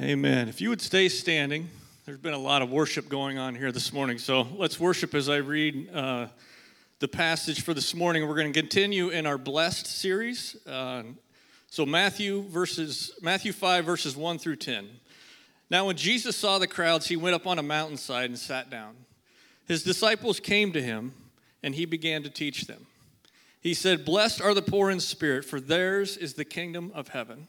Amen. If you would stay standing, there's been a lot of worship going on here this morning. So let's worship as I read uh, the passage for this morning. We're going to continue in our blessed series. Uh, so Matthew verses Matthew 5 verses 1 through 10. Now when Jesus saw the crowds, he went up on a mountainside and sat down. His disciples came to him, and he began to teach them. He said, "Blessed are the poor in spirit, for theirs is the kingdom of heaven."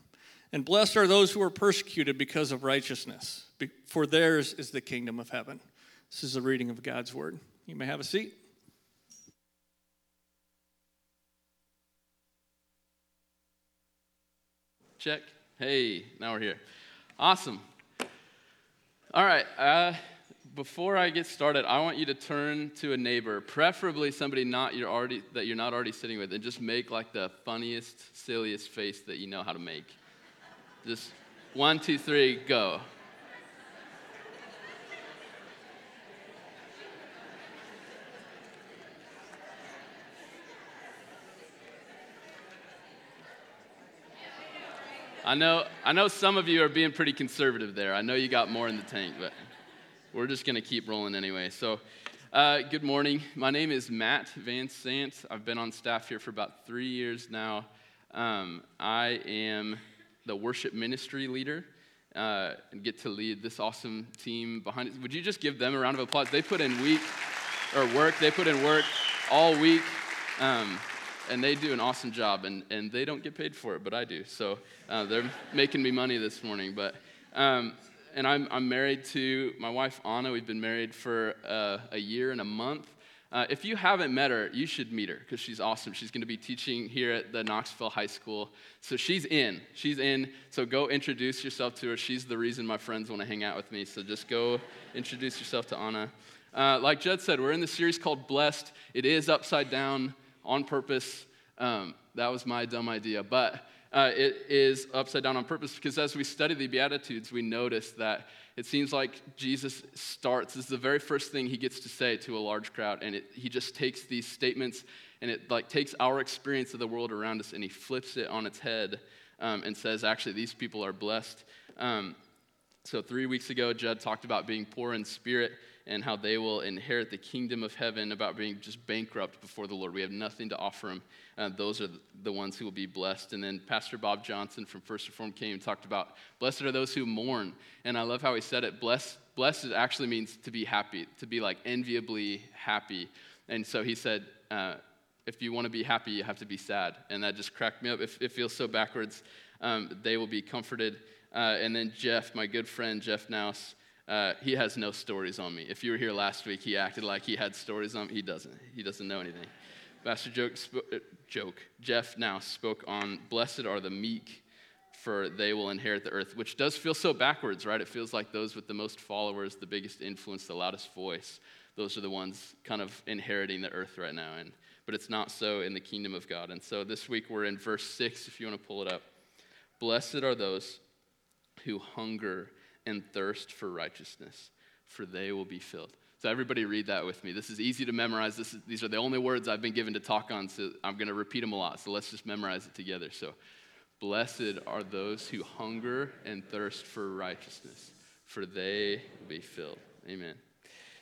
And blessed are those who are persecuted because of righteousness for theirs is the kingdom of heaven. This is a reading of God's word. You may have a seat. Check. Hey, now we're here. Awesome. All right. Uh, before I get started, I want you to turn to a neighbor, preferably somebody not you're already that you're not already sitting with, and just make like the funniest, silliest face that you know how to make. Just one, two, three, go. I know, I know some of you are being pretty conservative there. I know you got more in the tank, but we're just going to keep rolling anyway. So, uh, good morning. My name is Matt Van Sant. I've been on staff here for about three years now. Um, I am the worship ministry leader uh, and get to lead this awesome team behind it. Would you just give them a round of applause? They put in week or work. They put in work all week. Um, and they do an awesome job, and, and they don't get paid for it, but I do. So uh, they're making me money this morning. But um, and I'm, I'm married to my wife Anna. We've been married for uh, a year and a month. Uh, if you haven't met her, you should meet her because she's awesome. She's going to be teaching here at the Knoxville High School. So she's in. She's in. So go introduce yourself to her. She's the reason my friends want to hang out with me. So just go introduce yourself to Anna. Uh, like Judd said, we're in the series called Blessed. It is upside down on purpose. Um, that was my dumb idea. But uh, it is upside down on purpose because as we study the Beatitudes, we notice that it seems like Jesus starts, this is the very first thing he gets to say to a large crowd, and it, he just takes these statements and it like takes our experience of the world around us and he flips it on its head um, and says, actually, these people are blessed. Um, so, three weeks ago, Judd talked about being poor in spirit and how they will inherit the kingdom of heaven, about being just bankrupt before the Lord. We have nothing to offer them. Uh, those are the ones who will be blessed. And then Pastor Bob Johnson from First Reform came and talked about, Blessed are those who mourn. And I love how he said it. Blessed, blessed actually means to be happy, to be like enviably happy. And so he said, uh, if you want to be happy, you have to be sad. And that just cracked me up. It, it feels so backwards. Um, they will be comforted. Uh, and then Jeff, my good friend Jeff Naus, uh, he has no stories on me. If you were here last week, he acted like he had stories on me. He doesn't. He doesn't know anything. Pastor Joke, uh, Joke, Jeff now spoke on blessed are the meek, for they will inherit the earth, which does feel so backwards, right? It feels like those with the most followers, the biggest influence, the loudest voice, those are the ones kind of inheriting the earth right now. And, but it's not so in the kingdom of God. And so this week we're in verse 6, if you want to pull it up. Blessed are those who hunger and thirst for righteousness, for they will be filled. So, everybody read that with me. This is easy to memorize. Is, these are the only words I've been given to talk on, so I'm going to repeat them a lot. So, let's just memorize it together. So, blessed are those who hunger and thirst for righteousness, for they will be filled. Amen.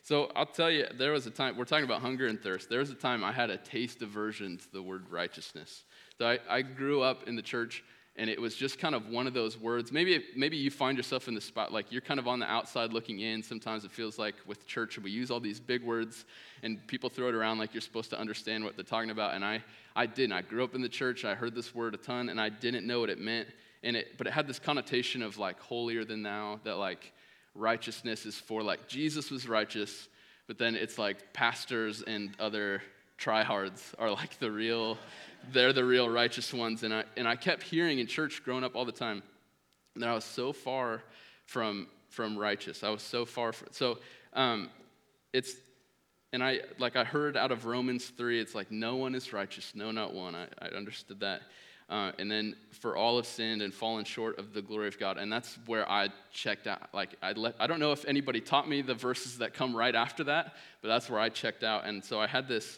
So, I'll tell you, there was a time, we're talking about hunger and thirst. There was a time I had a taste aversion to the word righteousness. So, I, I grew up in the church and it was just kind of one of those words. Maybe maybe you find yourself in the spot like you're kind of on the outside looking in. Sometimes it feels like with church we use all these big words and people throw it around like you're supposed to understand what they're talking about. And i i didn't. I grew up in the church. I heard this word a ton and i didn't know what it meant. And it but it had this connotation of like holier than thou that like righteousness is for like jesus was righteous but then it's like pastors and other tryhards are like the real they're the real righteous ones. And I, and I kept hearing in church growing up all the time that I was so far from, from righteous. I was so far from. So um, it's, and I, like I heard out of Romans 3, it's like, no one is righteous, no, not one. I, I understood that. Uh, and then for all have sinned and fallen short of the glory of God. And that's where I checked out. Like, I, let, I don't know if anybody taught me the verses that come right after that, but that's where I checked out. And so I had this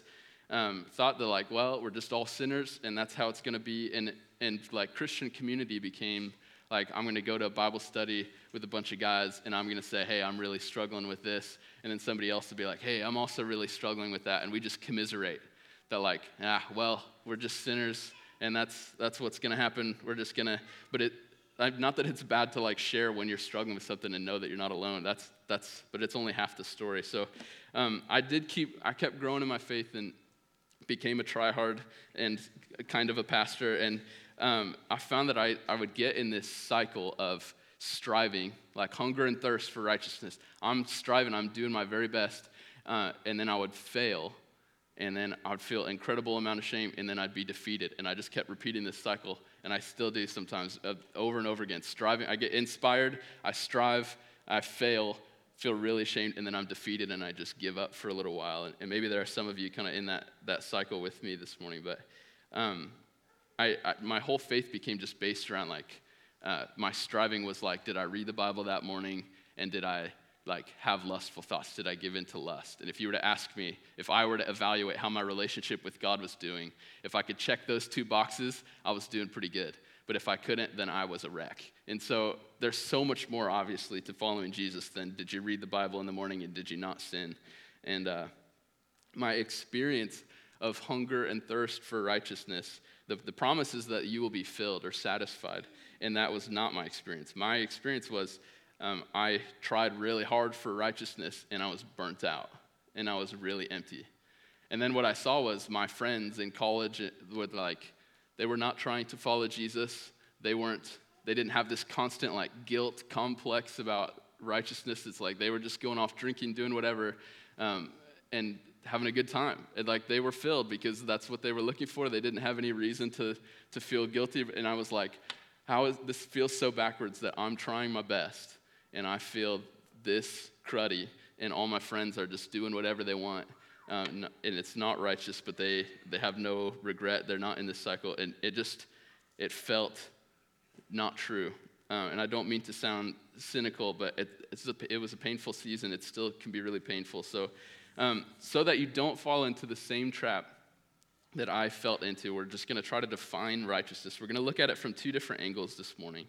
um, thought that, like, well, we're just all sinners, and that's how it's going to be. And, and like, Christian community became like, I'm going to go to a Bible study with a bunch of guys, and I'm going to say, hey, I'm really struggling with this. And then somebody else will be like, hey, I'm also really struggling with that. And we just commiserate that, like, ah, well, we're just sinners and that's that's what's going to happen. We're just going to, but it, not that it's bad to like share when you're struggling with something and know that you're not alone. That's that's, but it's only half the story. So um, I did keep, I kept growing in my faith and became a tryhard and kind of a pastor. And um, I found that I, I would get in this cycle of striving, like hunger and thirst for righteousness. I'm striving, I'm doing my very best, uh, and then I would fail and then I'd feel incredible amount of shame, and then I'd be defeated. And I just kept repeating this cycle, and I still do sometimes uh, over and over again. Striving, I get inspired, I strive, I fail, feel really ashamed, and then I'm defeated, and I just give up for a little while. And, and maybe there are some of you kind of in that, that cycle with me this morning, but um, I, I, my whole faith became just based around like uh, my striving was like, did I read the Bible that morning, and did I like have lustful thoughts? Did I give in to lust? And if you were to ask me, if I were to evaluate how my relationship with God was doing, if I could check those two boxes, I was doing pretty good. But if I couldn't, then I was a wreck. And so there's so much more, obviously, to following Jesus than did you read the Bible in the morning and did you not sin? And uh, my experience of hunger and thirst for righteousness, the, the that you will be filled or satisfied. And that was not my experience. My experience was um, I tried really hard for righteousness and I was burnt out and I was really empty. And then what I saw was my friends in college would like, they were not trying to follow Jesus. They weren't, they didn't have this constant like guilt complex about righteousness. It's like they were just going off drinking, doing whatever, um, and having a good time. And like they were filled because that's what they were looking for. They didn't have any reason to, to feel guilty. And I was like, how is this feels so backwards that I'm trying my best and I feel this cruddy, and all my friends are just doing whatever they want. Um, and it's not righteous, but they, they have no regret. They're not in this cycle. And it just, it felt not true. Uh, and I don't mean to sound cynical, but it, a, it was a painful season. It still can be really painful. So, um, so that you don't fall into the same trap that I felt into, we're just going to try to define righteousness. We're going to look at it from two different angles this morning.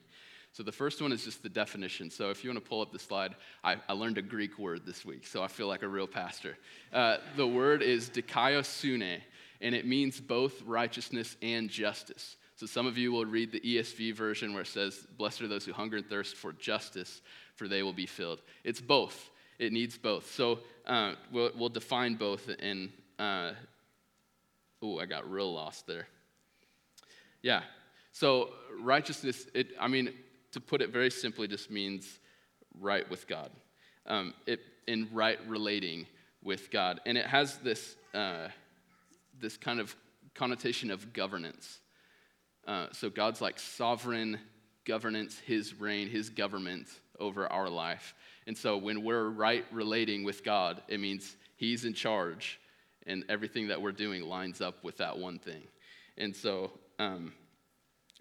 So the first one is just the definition. So if you want to pull up the slide, I, I learned a Greek word this week, so I feel like a real pastor. Uh, the word is dikaiosune, and it means both righteousness and justice. So some of you will read the ESV version where it says, Blessed are those who hunger and thirst for justice, for they will be filled. It's both. It needs both. So uh, we'll, we'll, define both in. Uh, oh, I got real lost there. Yeah. So righteousness, it, I mean, to put it very simply, just means right with God. Um, it, in right relating with God. And it has this, uh, this kind of connotation of governance. Uh, so God's like sovereign governance, his reign, his government over our life. And so when we're right relating with God, it means he's in charge and everything that we're doing lines up with that one thing. And so um,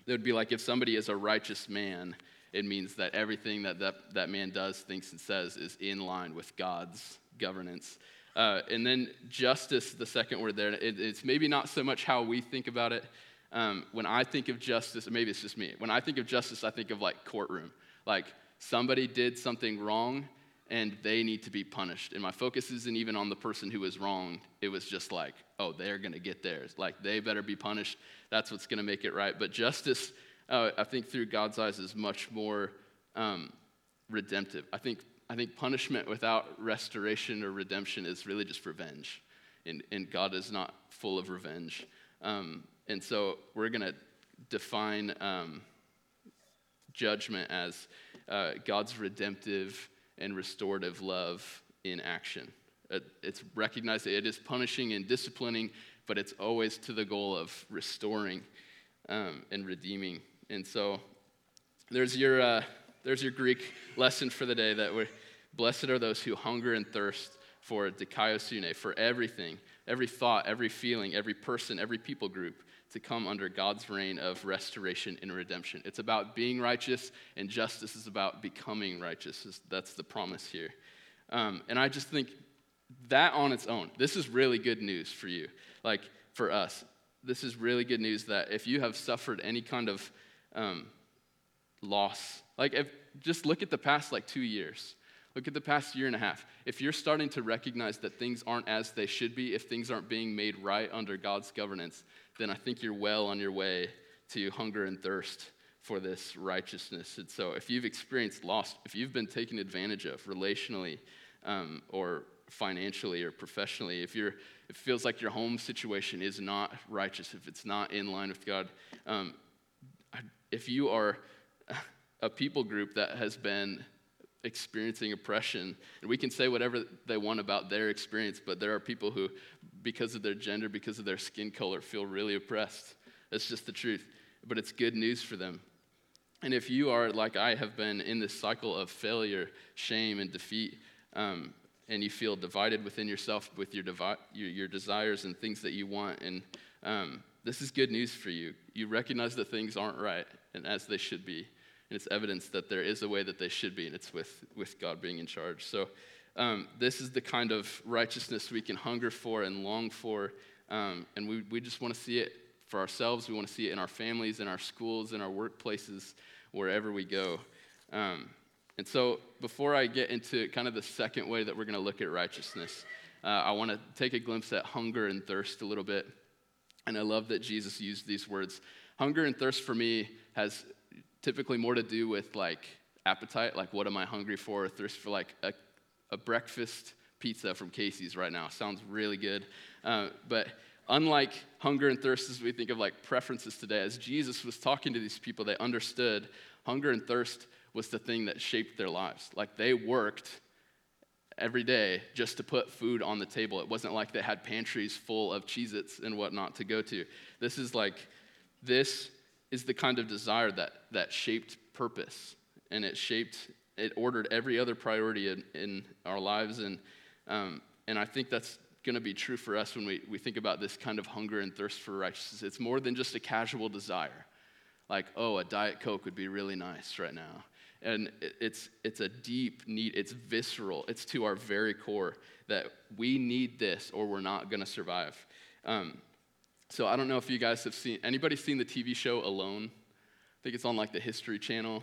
it would be like if somebody is a righteous man, it means that everything that that, that man does, thinks, and says is in line with God's governance. Uh, and then justice, the second word there, it, it's maybe not so much how we think about it. Um, when I think of justice, maybe it's just me. When I think of justice, I think of like courtroom. Like somebody did something wrong and they need to be punished. And my focus isn't even on the person who was wrong. It was just like, oh, they're going to get theirs. Like they better be punished. That's what's going to make it right. But justice, uh, I think through God's eyes, is much more um, redemptive. I think, I think punishment without restoration or redemption is really just revenge. And, and God is not full of revenge. Um, and so we're going to define um, judgment as uh, God's redemptive and restorative love in action. It's recognized that it is punishing and disciplining, but it's always to the goal of restoring um, and redeeming. And so there's your, uh, there's your Greek lesson for the day that we're blessed are those who hunger and thirst for dikaiosune, for everything, every thought, every feeling, every person, every people group to come under God's reign of restoration and redemption. It's about being righteous, and justice is about becoming righteous. That's the promise here. Um, and I just think that on its own, this is really good news for you, like for us. This is really good news that if you have suffered any kind of um, loss, like if, just look at the past like two years. Look at the past year and a half. If you're starting to recognize that things aren't as they should be, if things aren't being made right under God's governance, then I think you're well on your way to hunger and thirst for this righteousness. And so, if you've experienced loss, if you've been taken advantage of relationally um, or financially or professionally, if you're, it feels like your home situation is not righteous, if it's not in line with God, um, if you are a people group that has been experiencing oppression. And we can say whatever they want about their experience, but there are people who, because of their gender, because of their skin color, feel really oppressed. That's just the truth. But it's good news for them. And if you are, like I have been, in this cycle of failure, shame, and defeat, um, and you feel divided within yourself with your, devi- your, your, desires and things that you want, and um, this is good news for you. You recognize that things aren't right and as they should be and it's evidence that there is a way that they should be, and it's with, with God being in charge. So, um, this is the kind of righteousness we can hunger for and long for, um, and we, we just want to see it for ourselves. We want to see it in our families, in our schools, in our workplaces, wherever we go. Um, and so, before I get into kind of the second way that we're going to look at righteousness, uh, I want to take a glimpse at hunger and thirst a little bit. And I love that Jesus used these words. Hunger and thirst for me has typically more to do with like appetite, like what am I hungry for, thirst for like a, a breakfast pizza from Casey's right now. Sounds really good. Uh, but unlike hunger and thirst as we think of like preferences today, as Jesus was talking to these people, they understood hunger and thirst was the thing that shaped their lives. Like they worked every day just to put food on the table. It wasn't like they had pantries full of Cheez Its and whatnot to go to. This is like, this is the kind of desire that, that shaped purpose and it shaped, it ordered every other priority in, in our lives. And, um, and I think that's going to be true for us when we, we think about this kind of hunger and thirst for righteousness. It's more than just a casual desire. Like, oh, a Diet Coke would be really nice right now. And it's, it's a deep need, it's visceral, it's to our very core that we need this or we're not going to survive. Um, so I don't know if you guys have seen anybody seen the TV show Alone? I think it's on like the History Channel.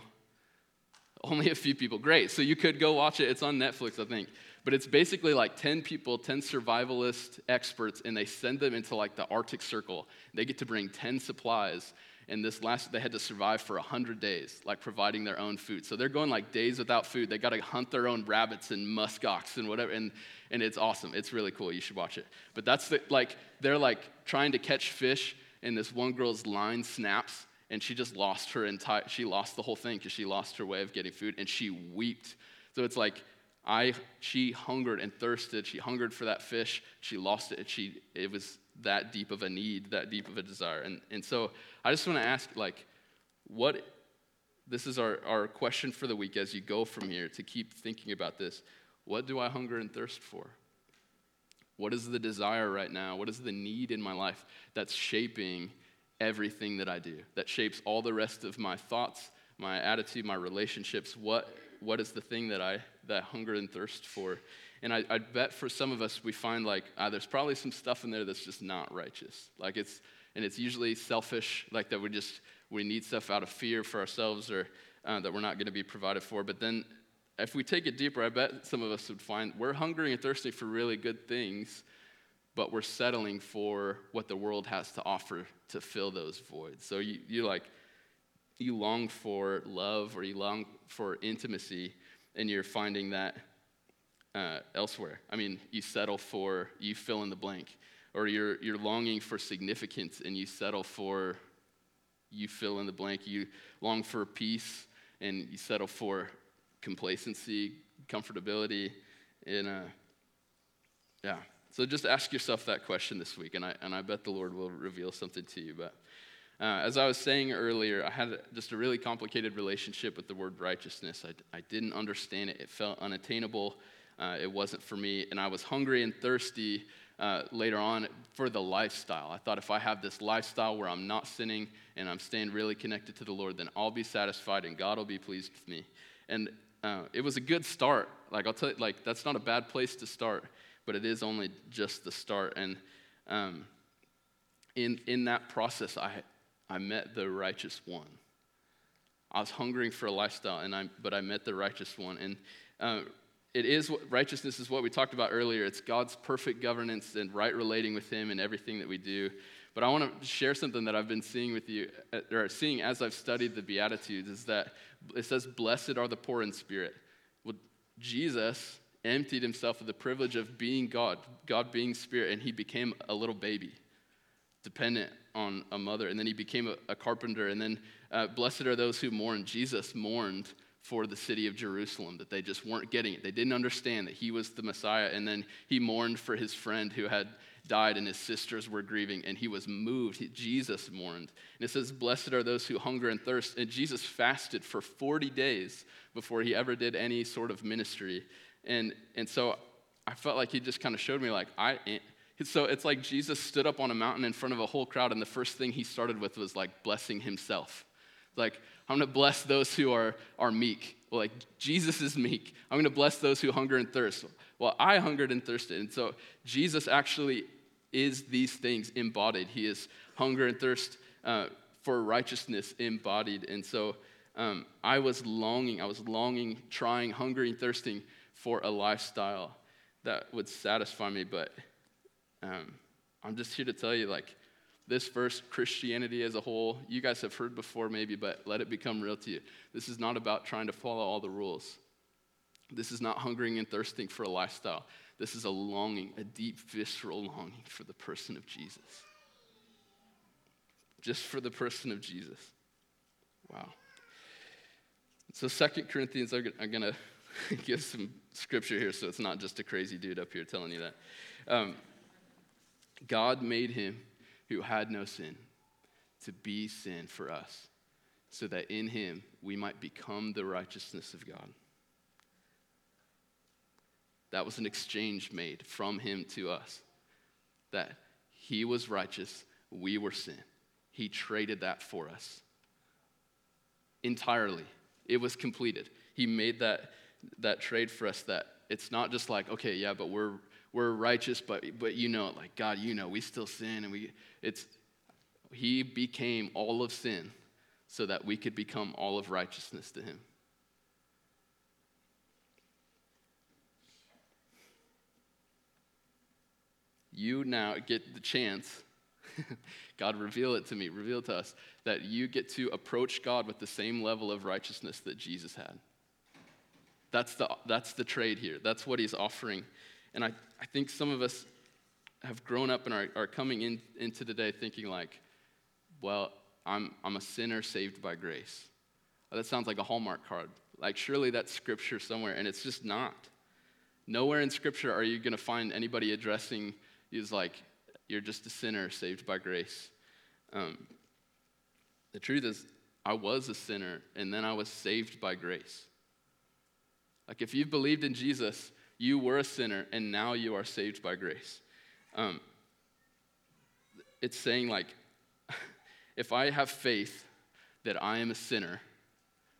Only a few people. Great. So you could go watch it. It's on Netflix, I think. But it's basically like 10 people, 10 survivalist experts, and they send them into like the Arctic Circle. They get to bring 10 supplies. And this last, they had to survive for 100 days, like providing their own food. So they're going like days without food. They got to hunt their own rabbits and muskox and whatever. And and it's awesome. It's really cool. You should watch it. But that's the, like, they're like trying to catch fish, and this one girl's line snaps, and she just lost her entire, she lost the whole thing because she lost her way of getting food, and she wept. So it's like, I, she hungered and thirsted. She hungered for that fish. She lost it. And she, it was that deep of a need, that deep of a desire. And, and so I just want to ask, like, what, this is our, our question for the week as you go from here to keep thinking about this. What do I hunger and thirst for? What is the desire right now? What is the need in my life that's shaping everything that I do, that shapes all the rest of my thoughts, my attitude, my relationships? What, what is the thing that I that hunger and thirst for? And I, I bet for some of us, we find like uh, there's probably some stuff in there that's just not righteous. Like it's, and it's usually selfish, like that we just, we need stuff out of fear for ourselves or uh, that we're not going to be provided for. But then if we take it deeper, I bet some of us would find we're hungry and thirsty for really good things, but we're settling for what the world has to offer to fill those voids. So you, you like, you long for love or you long for intimacy, and you're finding that uh, elsewhere. I mean, you settle for, you fill in the blank. Or you're, you're longing for significance and you settle for, you fill in the blank. You long for peace and you settle for complacency, comfortability, in a, yeah. So just ask yourself that question this week, and I, and I bet the Lord will reveal something to you. But uh, as I was saying earlier, I had just a really complicated relationship with the word righteousness. I, I didn't understand it, it felt unattainable. Uh, it wasn't for me. And I was hungry and thirsty uh, later on for the lifestyle. I thought if I have this lifestyle where I'm not sinning and I'm staying really connected to the Lord, then I'll be satisfied and God will be pleased with me. And uh, it was a good start. Like I'll tell you, like that's not a bad place to start, but it is only just the start. And um, in in that process, I I met the righteous one. I was hungering for a lifestyle, and I but I met the righteous one. And uh, it is righteousness is what we talked about earlier. It's God's perfect governance and right relating with Him in everything that we do. But I want to share something that I've been seeing with you, uh, or seeing as I've studied the Beatitudes, is that it says, "Blessed are the poor in spirit." Well, Jesus emptied himself of the privilege of being God, God being spirit, and he became a little baby, dependent on a mother, and then he became a, a carpenter, and then uh, blessed are those who mourn. Jesus mourned for the city of Jerusalem, that they just weren't getting it. They didn't understand that he was the Messiah. And then he mourned for his friend who had died and his sisters were grieving, and he was moved. He, Jesus mourned. And it says, Blessed are those who hunger and thirst. And Jesus fasted for 40 days before he ever did any sort of ministry. And, and so I felt like he just kind of showed me, like, I. So it's like Jesus stood up on a mountain in front of a whole crowd, and the first thing he started with was like blessing himself. Like, I'm to bless those who are, are meek. Well, like, Jesus is meek. I'm to bless those who hunger and thirst. Well, I hungered and thirsted. And so, Jesus actually is these things embodied. He is hunger and thirst uh, for righteousness embodied. And so, um, I was longing, I was longing, trying, hungry, and thirsting for a lifestyle that would satisfy me. But um, I'm just here to tell you, like, this verse, Christianity as a whole, you guys have heard before maybe, but let it become real to you. This is not about trying to follow all the rules. This is not hungering and thirsting for a lifestyle. This is a longing, a deep, visceral longing for the person of Jesus. Just for the person of Jesus. Wow. So, Second Corinthians, I'm going to give some scripture here so it's not just a crazy dude up here telling you that. Um, God made him who had no sin to be sin for us, so that in him we might become the righteousness of God. That was an exchange made from him to us. That he was righteous, we were sin. He traded that for us entirely. It was completed. He made that, that trade for us that it's not just like, okay, yeah, but we're we're righteous, but, but you know, like God, you know, we still sin and we, it's, he became all of sin so that we could become all of righteousness to him. You now get the chance, God, reveal it to me, reveal it to us, that you get to approach God with the same level of righteousness that Jesus had. That's the, that's the trade here. That's what he's offering. And I, I think some of us have grown up and are, are coming in, into today thinking, like, well, I'm, I'm a sinner saved by grace. Well, that sounds like a Hallmark card. Like, surely that's scripture somewhere, and it's just not. Nowhere in scripture are you going to find anybody addressing you as like, you're just a sinner saved by grace. Um, the truth is, I was a sinner, and then I was saved by grace. Like, if you've believed in Jesus, you were a sinner, and now you are saved by grace. Um, it's saying, like, if I have faith that I am a sinner,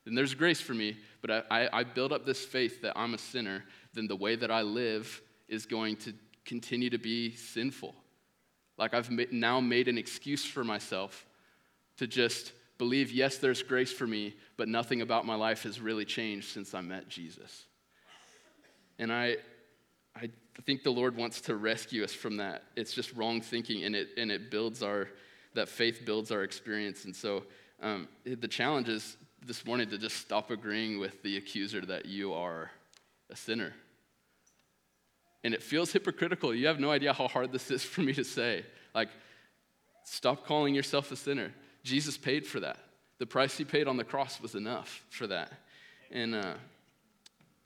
then there's grace for me, but I, I, I build up this faith that I'm a sinner, then the way that I live is going to continue to be sinful. Like I've now made an excuse for myself to just believe, yes, there's grace for me, but nothing about my life has really changed since I met Jesus. And I, I think the Lord wants to rescue us from that. It's just wrong thinking, and it, and it builds our, that faith builds our experience. And so um, the challenge is this morning to just stop agreeing with the accuser that you are a sinner. And it feels hypocritical. You have no idea how hard this is for me to say. Like, stop calling yourself a sinner. Jesus paid for that. The price he paid on the cross was enough for that. And uh,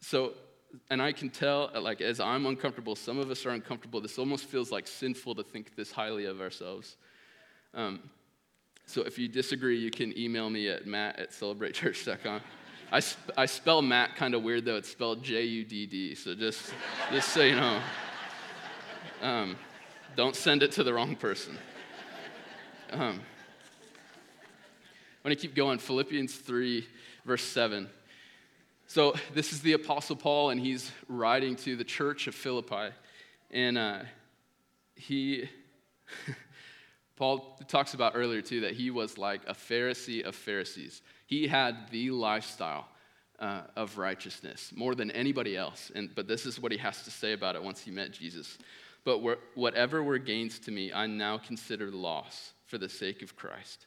so and I can tell, like, as I'm uncomfortable, some of us are uncomfortable. This almost feels like sinful to think this highly of ourselves. Um, so if you disagree, you can email me at matt at celebratechurch.com. I, sp- I spell Matt kind of weird though. It's spelled J U D D. So just, just so you know, um, don't send it to the wrong person. Um, I'm going to keep going. Philippians 3, verse 7. So this is the Apostle Paul, and he's writing to the church of Philippi. And uh, he, Paul talks about earlier too, that he was like a Pharisee of Pharisees. He had the lifestyle uh, of righteousness more than anybody else. And, but this is what he has to say about it once he met Jesus. But whatever were gains to me, I now consider loss for the sake of Christ.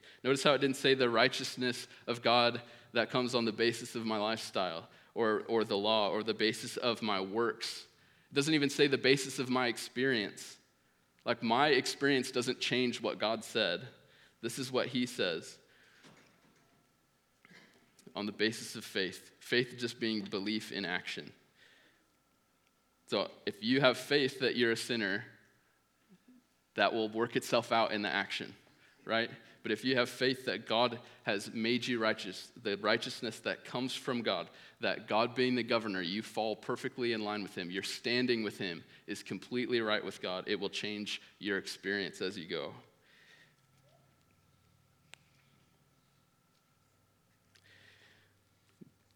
Notice how it didn't say the righteousness of God that comes on the basis of my lifestyle or, or the law or the basis of my works. It doesn't even say the basis of my experience. Like my experience doesn't change what God said. This is what He says on the basis of faith. Faith just being belief in action. So if you have faith that you're a sinner, that will work itself out in the action, right? But if you have faith that God has made you righteous, the righteousness that comes from God, that God being the governor, you fall perfectly in line with Him, you're standing with Him, is completely right with God, it will change your experience as you go.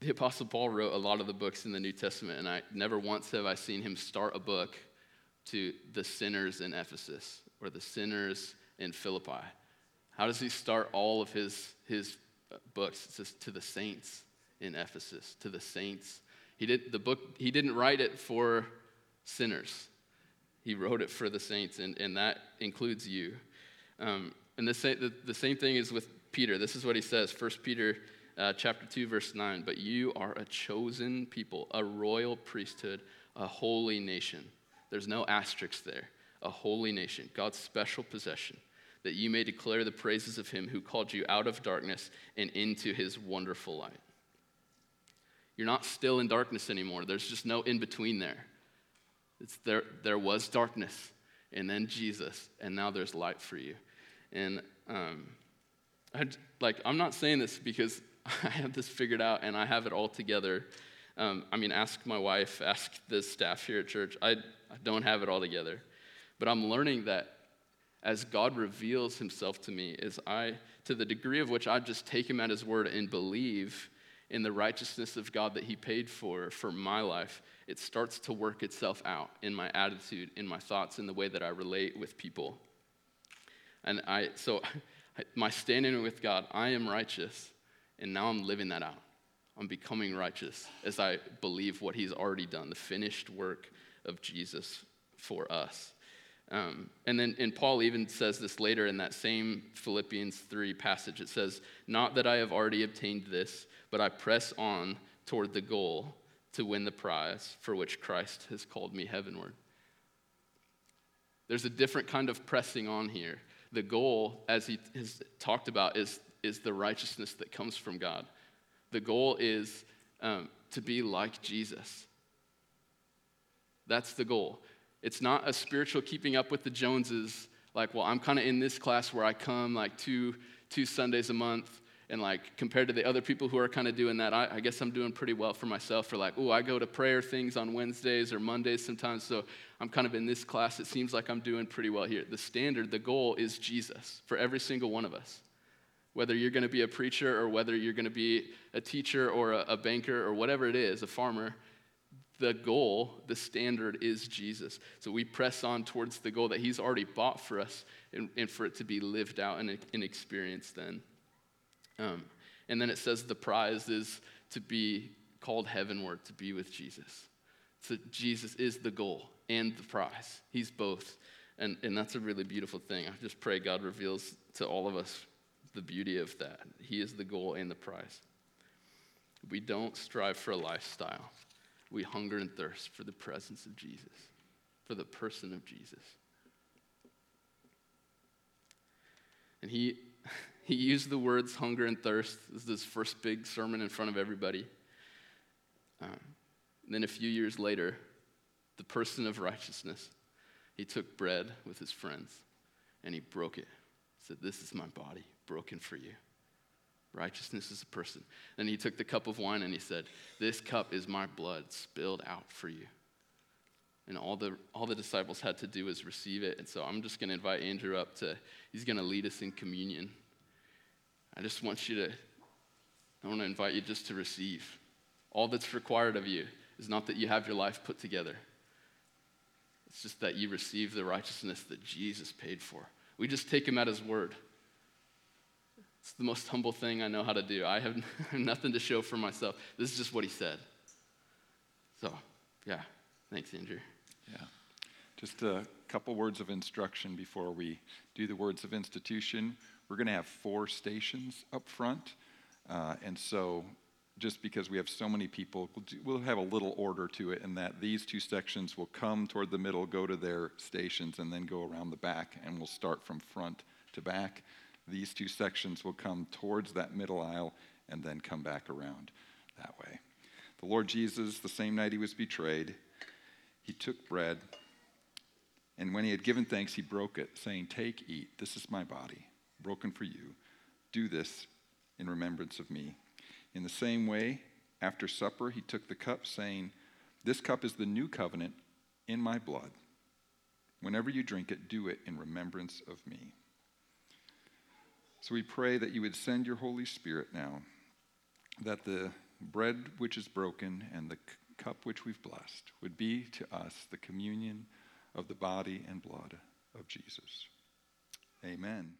the Apostle Paul wrote a lot of the books in the New Testament, and I never once have I seen him start a book to the sinners in Ephesus or the sinners in Philippi. How does he start all of his, his books? It says to the saints in Ephesus, to the saints. He did the book, he didn't write it for sinners. He wrote it for the saints, and, and that includes you. Um, and the, the, the same thing is with Peter. This is what he says, 1 Peter uh, chapter 2, verse 9. But you are a chosen people, a royal priesthood, a holy nation. There's no asterisk there. A holy nation, God's special possession, that you may declare the praises of him who called you out of darkness and into his wonderful light. You're not still in darkness anymore. There's just no in between there. It's there, there was darkness, and then Jesus, and now there's light for you. And um, I, like, I'm not saying this because I have this figured out and I have it all together. Um, I mean, ask my wife, ask the staff here at church. I, I don't have it all together. But I'm learning that as God reveals himself to me, is I, to the degree of which I just take him at his word and believe in the righteousness of God that he paid for for my life, it starts to work itself out in my attitude, in my thoughts, in the way that I relate with people. And I, so my standing with God, I am righteous and now I'm living that out. I'm becoming righteous as I believe what he's already done, the finished work of Jesus for us. Um, and then, and Paul even says this later in that same Philippians 3 passage. It says, Not that I have already obtained this, but I press on toward the goal to win the prize for which Christ has called me heavenward. There's a different kind of pressing on here. The goal, as he has talked about, is is the righteousness that comes from God. The goal is um, to be like Jesus. That's the goal. It's not a spiritual keeping up with the Joneses, like, well, I'm kind of in this class where I come like two, two Sundays a month, and like compared to the other people who are kind of doing that, I, I, guess I'm doing pretty well for myself. For like, oh, I go to prayer things on Wednesdays or Mondays sometimes, so I'm kind of in this class. It seems like I'm doing pretty well here. The standard, the goal is Jesus for every single one of us whether you're going to be a preacher or whether you're going to be a teacher or a, a, banker or whatever it is, a farmer, the goal, the standard is Jesus. So we press on towards the goal that He's already bought for us and, and for it to be lived out and, and experienced then. Um, and then it says the prize is to be called heavenward, to be with Jesus. So Jesus is the goal and the prize. He's both. And, and that's a really beautiful thing. I just pray God reveals to all of us the beauty of that. He is the goal and the prize. We don't strive for a lifestyle. We hunger and thirst for the presence of Jesus, for the person of Jesus. And he, he used the words hunger and thirst. This is his first big sermon in front of everybody. Um, then a few years later, the person of righteousness, he took bread with his friends and he broke it. Said, This is my body broken for you. Righteousness is a person. Then he took the cup of wine and he said, This cup is my blood spilled out for you. And all the, all the disciples had to do was receive it. And so I'm just going to invite Andrew up to, he's going to lead us in communion. I just want you to, I want to invite you just to receive. All that's required of you is not that you have your life put together, it's just that you receive the righteousness that Jesus paid for. We just take him at his word. It's the most humble thing I know how to do. I have nothing to show for myself. This is just what he said. So, yeah. Thanks, Andrew. Yeah. Just a couple words of instruction before we do the words of institution. We're going to have four stations up front. Uh, and so, just because we have so many people, we'll, do, we'll have a little order to it in that these two sections will come toward the middle, go to their stations, and then go around the back, and we'll start from front to back. These two sections will come towards that middle aisle and then come back around that way. The Lord Jesus, the same night he was betrayed, he took bread, and when he had given thanks, he broke it, saying, Take, eat, this is my body, broken for you. Do this in remembrance of me. In the same way, after supper, he took the cup, saying, This cup is the new covenant in my blood. Whenever you drink it, do it in remembrance of me. So we pray that you would send your Holy Spirit now, that the bread which is broken and the cup which we've blessed would be to us the communion of the body and blood of Jesus. Amen.